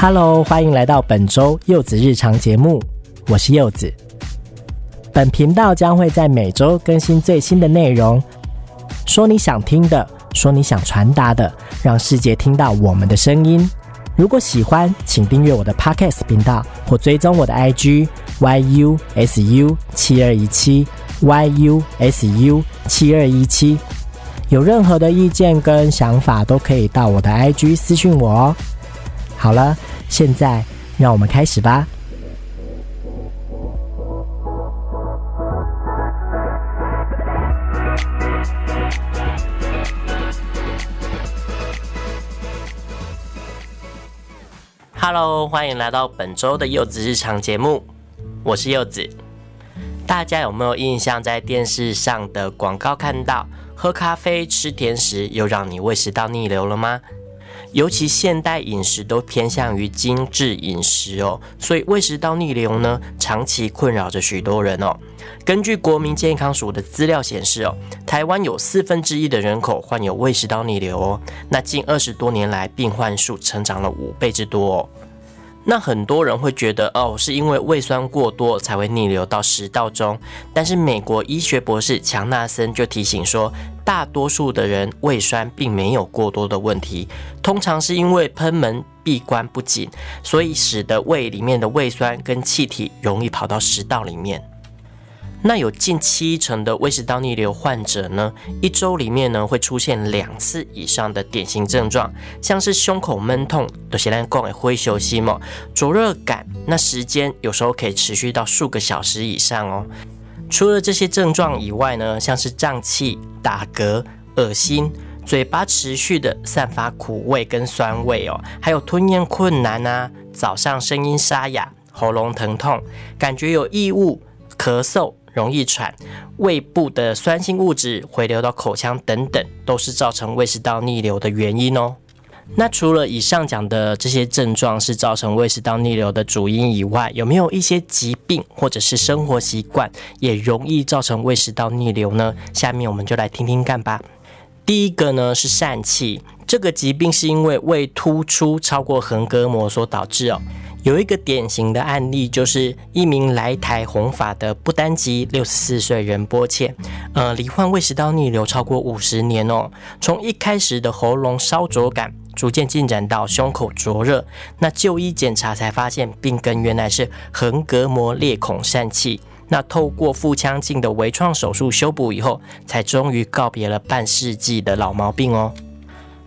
Hello，欢迎来到本周柚子日常节目，我是柚子。本频道将会在每周更新最新的内容，说你想听的，说你想传达的，让世界听到我们的声音。如果喜欢，请订阅我的 Podcast 频道或追踪我的 IG yusu 七二一七 yusu 七二一七。有任何的意见跟想法，都可以到我的 IG 私讯我哦。好了，现在让我们开始吧。Hello，欢迎来到本周的柚子日常节目，我是柚子。大家有没有印象，在电视上的广告看到喝咖啡、吃甜食，又让你胃食道逆流了吗？尤其现代饮食都偏向于精致饮食哦，所以胃食道逆流呢，长期困扰着许多人哦。根据国民健康署的资料显示哦，台湾有四分之一的人口患有胃食道逆流哦，那近二十多年来病患数成长了五倍之多哦。那很多人会觉得哦，是因为胃酸过多才会逆流到食道中。但是美国医学博士强纳森就提醒说，大多数的人胃酸并没有过多的问题，通常是因为喷门闭关不紧，所以使得胃里面的胃酸跟气体容易跑到食道里面。那有近七成的胃食道逆流患者呢，一周里面呢会出现两次以上的典型症状，像是胸口闷痛，都先来讲的灰休息嘛，灼热感，那时间有时候可以持续到数个小时以上哦。除了这些症状以外呢，像是胀气、打嗝、恶心、嘴巴持续的散发苦味跟酸味哦，还有吞咽困难啊，早上声音沙哑、喉咙疼痛、感觉有异物、咳嗽。容易喘，胃部的酸性物质回流到口腔等等，都是造成胃食道逆流的原因哦。那除了以上讲的这些症状是造成胃食道逆流的主因以外，有没有一些疾病或者是生活习惯也容易造成胃食道逆流呢？下面我们就来听听看吧。第一个呢是疝气，这个疾病是因为胃突出超过横膈膜所导致哦。有一个典型的案例，就是一名来台弘法的不丹籍六十四岁仁波切，呃，罹患胃食道逆流超过五十年哦。从一开始的喉咙烧灼感，逐渐进展到胸口灼热，那就医检查才发现病根原来是横膈膜裂孔疝气。那透过腹腔镜的微创手术修补以后，才终于告别了半世纪的老毛病哦。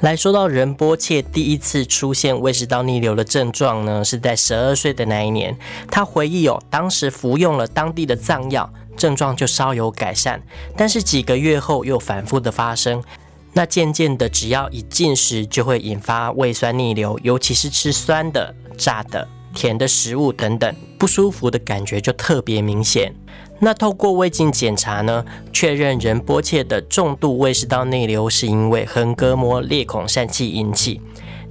来说到仁波切第一次出现胃食道逆流的症状呢，是在十二岁的那一年。他回忆哦，当时服用了当地的藏药，症状就稍有改善，但是几个月后又反复的发生。那渐渐的，只要一进食就会引发胃酸逆流，尤其是吃酸的、炸的、甜的食物等等，不舒服的感觉就特别明显。那透过胃镜检查呢，确认仁波切的重度胃食道内流是因为横膈膜裂孔疝气引起。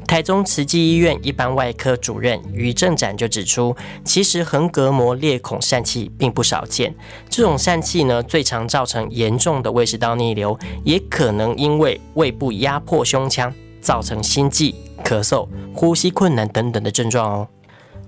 台中慈济医院一般外科主任于正展就指出，其实横膈膜裂孔疝气并不少见，这种疝气呢最常造成严重的胃食道逆流，也可能因为胃部压迫胸腔，造成心悸、咳嗽、呼吸困难等等的症状哦。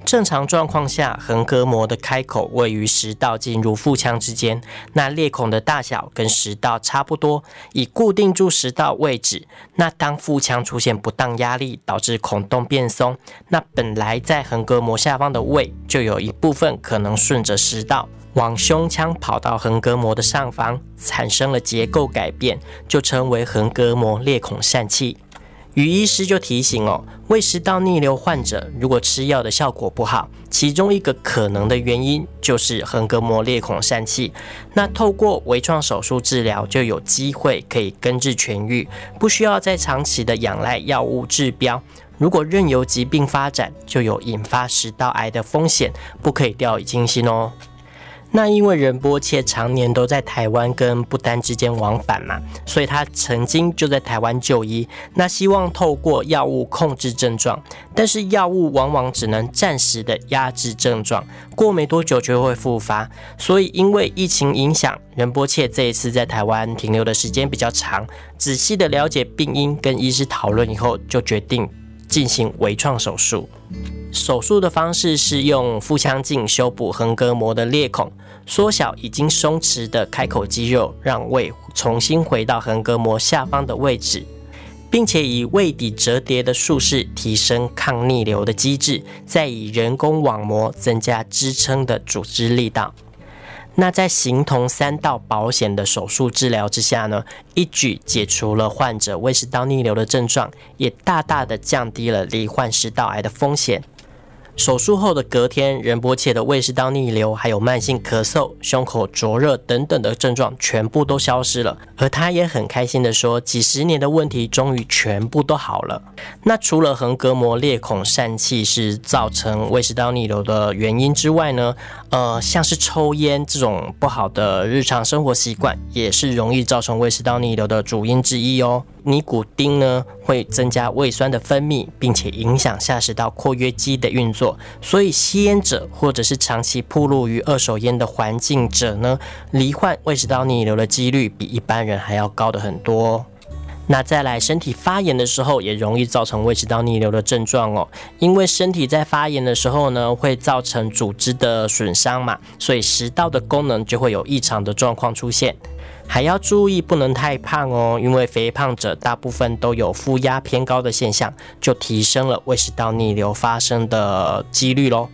正常状况下，横膈膜的开口位于食道进入腹腔之间，那裂孔的大小跟食道差不多，以固定住食道位置。那当腹腔出现不当压力，导致孔洞变松，那本来在横膈膜下方的胃，就有一部分可能顺着食道往胸腔跑到横膈膜的上方，产生了结构改变，就称为横膈膜裂孔疝气。于医师就提醒哦，胃食道逆流患者如果吃药的效果不好，其中一个可能的原因就是横膈膜裂孔疝气。那透过微创手术治疗，就有机会可以根治痊愈，不需要再长期的仰赖药物治标。如果任由疾病发展，就有引发食道癌的风险，不可以掉以轻心哦。那因为仁波切常年都在台湾跟不丹之间往返嘛，所以他曾经就在台湾就医。那希望透过药物控制症状，但是药物往往只能暂时的压制症状，过没多久就会复发。所以因为疫情影响，仁波切这一次在台湾停留的时间比较长，仔细的了解病因跟医师讨论以后，就决定进行微创手术。手术的方式是用腹腔镜修补横膈膜的裂孔，缩小已经松弛的开口肌肉，让胃重新回到横膈膜下方的位置，并且以胃底折叠的术式提升抗逆流的机制，再以人工网膜增加支撑的组织力道。那在形同三道保险的手术治疗之下呢，一举解除了患者胃食道逆流的症状，也大大的降低了罹患食道癌的风险。手术后的隔天，任波切的胃食道逆流、还有慢性咳嗽、胸口灼热等等的症状全部都消失了，而他也很开心的说，几十年的问题终于全部都好了。那除了横膈膜裂孔疝气是造成胃食道逆流的原因之外呢，呃，像是抽烟这种不好的日常生活习惯，也是容易造成胃食道逆流的主因之一哦。尼古丁呢会增加胃酸的分泌，并且影响下食道括约肌的运作，所以吸烟者或者是长期暴露于二手烟的环境者呢，罹患胃食道逆流的几率比一般人还要高的很多。那再来，身体发炎的时候也容易造成胃食道逆流的症状哦，因为身体在发炎的时候呢，会造成组织的损伤嘛，所以食道的功能就会有异常的状况出现。还要注意不能太胖哦，因为肥胖者大部分都有负压偏高的现象，就提升了胃食道逆流发生的几率喽。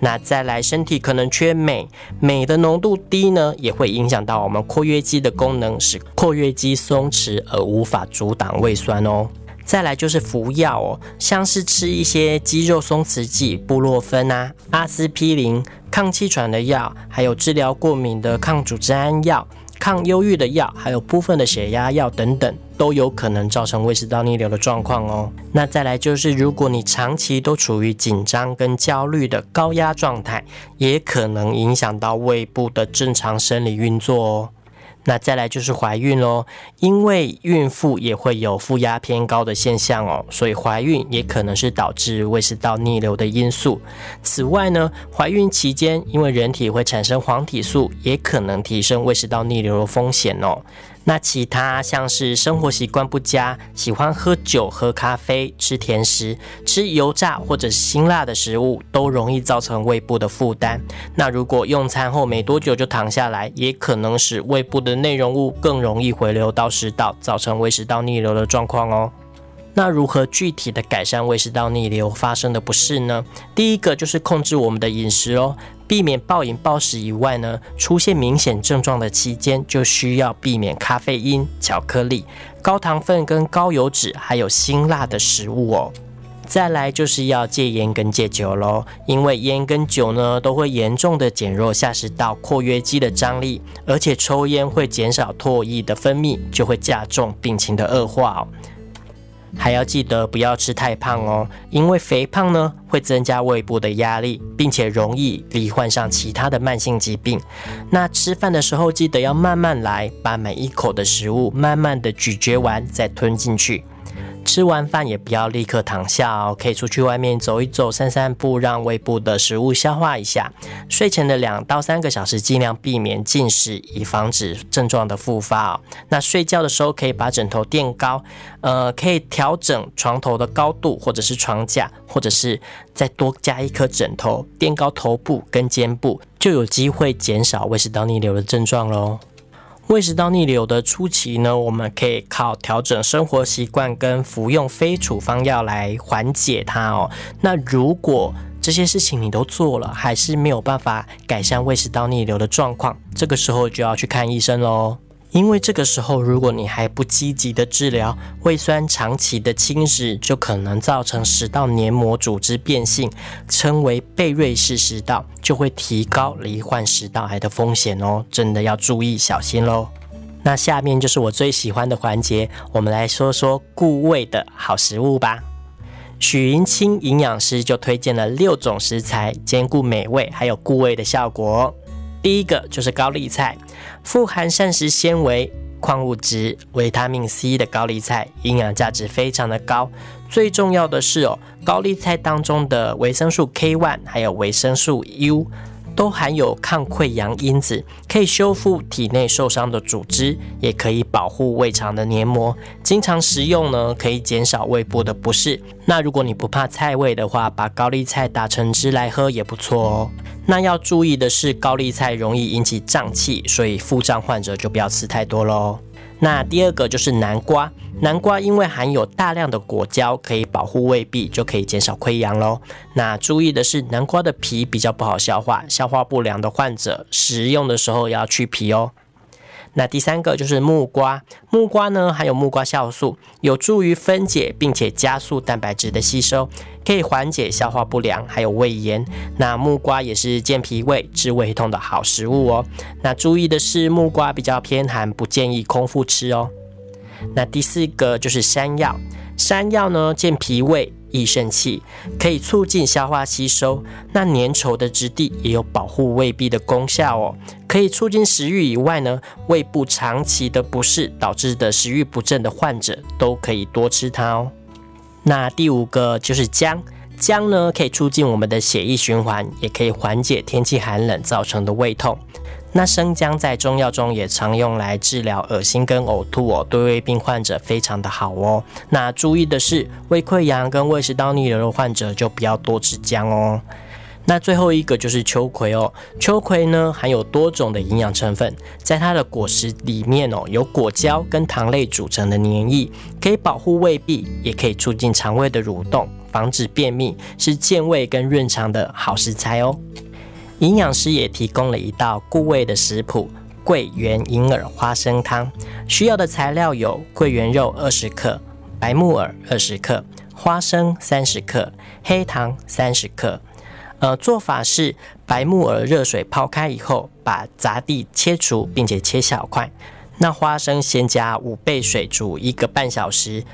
那再来，身体可能缺镁，镁的浓度低呢，也会影响到我们括约肌的功能，使括约肌松弛而无法阻挡胃酸哦。再来就是服药哦，像是吃一些肌肉松弛剂，布洛芬啊、阿司匹林、抗气喘的药，还有治疗过敏的抗组织胺药。抗忧郁的药，还有部分的血压药等等，都有可能造成胃食道逆流的状况哦。那再来就是，如果你长期都处于紧张跟焦虑的高压状态，也可能影响到胃部的正常生理运作哦。那再来就是怀孕喽，因为孕妇也会有负压偏高的现象哦，所以怀孕也可能是导致胃食道逆流的因素。此外呢，怀孕期间因为人体会产生黄体素，也可能提升胃食道逆流的风险哦。那其他像是生活习惯不佳，喜欢喝酒、喝咖啡、吃甜食、吃油炸或者辛辣的食物，都容易造成胃部的负担。那如果用餐后没多久就躺下来，也可能使胃部的内容物更容易回流到食道，造成胃食道逆流的状况哦。那如何具体的改善胃食道逆流发生的不适呢？第一个就是控制我们的饮食哦，避免暴饮暴食以外呢，出现明显症状的期间，就需要避免咖啡因、巧克力、高糖分跟高油脂，还有辛辣的食物哦。再来就是要戒烟跟戒酒喽，因为烟跟酒呢都会严重的减弱下食道括约肌的张力，而且抽烟会减少唾液的分泌，就会加重病情的恶化哦。还要记得不要吃太胖哦，因为肥胖呢会增加胃部的压力，并且容易罹患上其他的慢性疾病。那吃饭的时候记得要慢慢来，把每一口的食物慢慢的咀嚼完再吞进去。吃完饭也不要立刻躺下哦，可以出去外面走一走、散散步，让胃部的食物消化一下。睡前的两到三个小时，尽量避免进食，以防止症状的复发哦。那睡觉的时候可以把枕头垫高，呃，可以调整床头的高度，或者是床架，或者是再多加一颗枕头垫高头部跟肩部，就有机会减少胃食道逆流的症状喽。胃食道逆流的初期呢，我们可以靠调整生活习惯跟服用非处方药来缓解它哦。那如果这些事情你都做了，还是没有办法改善胃食道逆流的状况，这个时候就要去看医生喽。因为这个时候，如果你还不积极的治疗，胃酸长期的侵蚀就可能造成食道黏膜组织变性，称为贝瑞氏食道，就会提高罹患食道癌的风险哦，真的要注意小心喽。那下面就是我最喜欢的环节，我们来说说固胃的好食物吧。许云清营养师就推荐了六种食材，兼顾美味还有固胃的效果。第一个就是高丽菜。富含膳食纤维、矿物质、维他命 C 的高丽菜，营养价值非常的高。最重要的是哦，高丽菜当中的维生素 K1 还有维生素 U，都含有抗溃疡因子，可以修复体内受伤的组织，也可以保护胃肠的黏膜。经常食用呢，可以减少胃部的不适。那如果你不怕菜味的话，把高丽菜打成汁来喝也不错哦。那要注意的是，高丽菜容易引起胀气，所以腹胀患者就不要吃太多喽。那第二个就是南瓜，南瓜因为含有大量的果胶，可以保护胃壁，就可以减少溃疡喽。那注意的是，南瓜的皮比较不好消化，消化不良的患者食用的时候要去皮哦。那第三个就是木瓜，木瓜呢含有木瓜酵素，有助于分解并且加速蛋白质的吸收，可以缓解消化不良还有胃炎。那木瓜也是健脾胃、治胃痛的好食物哦。那注意的是，木瓜比较偏寒，不建议空腹吃哦。那第四个就是山药，山药呢健脾胃。益肾气，可以促进消化吸收。那粘稠的质地也有保护胃壁的功效哦，可以促进食欲以外呢，胃部长期的不适导致的食欲不振的患者都可以多吃它哦。那第五个就是姜，姜呢可以促进我们的血液循环，也可以缓解天气寒冷造成的胃痛。那生姜在中药中也常用来治疗恶心跟呕吐哦，对胃病患者非常的好哦。那注意的是，胃溃疡跟胃食道逆流的患者就不要多吃姜哦。那最后一个就是秋葵哦，秋葵呢含有多种的营养成分，在它的果实里面哦，有果胶跟糖类组成的黏液，可以保护胃壁，也可以促进肠胃的蠕动，防止便秘，是健胃跟润肠的好食材哦。营养师也提供了一道固胃的食谱——桂圆银耳花生汤。需要的材料有桂圆肉二十克、白木耳二十克、花生三十克、黑糖三十克。呃，做法是白木耳热水泡开以后，把杂地切除，并且切小块。那花生先加五倍水煮一个半小时，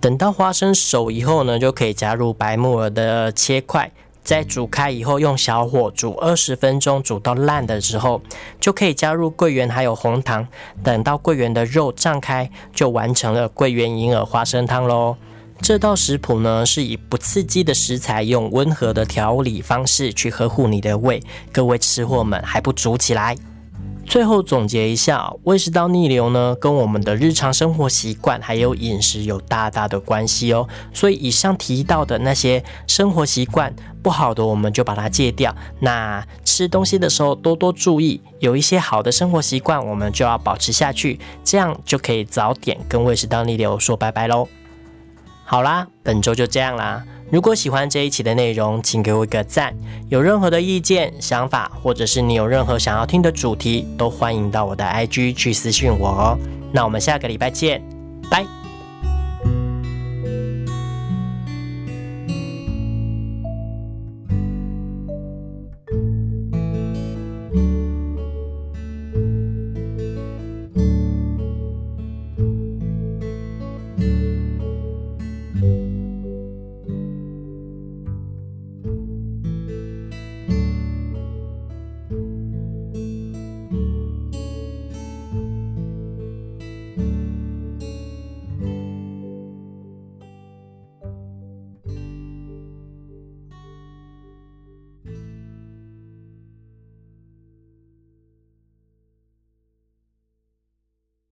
等到花生熟以后呢，就可以加入白木耳的切块。在煮开以后，用小火煮二十分钟，煮到烂的时候，就可以加入桂圆还有红糖。等到桂圆的肉胀开，就完成了桂圆银耳花生汤喽。这道食谱呢，是以不刺激的食材，用温和的调理方式去呵护你的胃。各位吃货们，还不煮起来？最后总结一下，胃食道逆流呢，跟我们的日常生活习惯还有饮食有大大的关系哦。所以以上提到的那些生活习惯不好的，我们就把它戒掉。那吃东西的时候多多注意，有一些好的生活习惯，我们就要保持下去，这样就可以早点跟胃食道逆流说拜拜喽。好啦，本周就这样啦。如果喜欢这一期的内容，请给我一个赞。有任何的意见、想法，或者是你有任何想要听的主题，都欢迎到我的 IG 去私信我哦。那我们下个礼拜见，拜。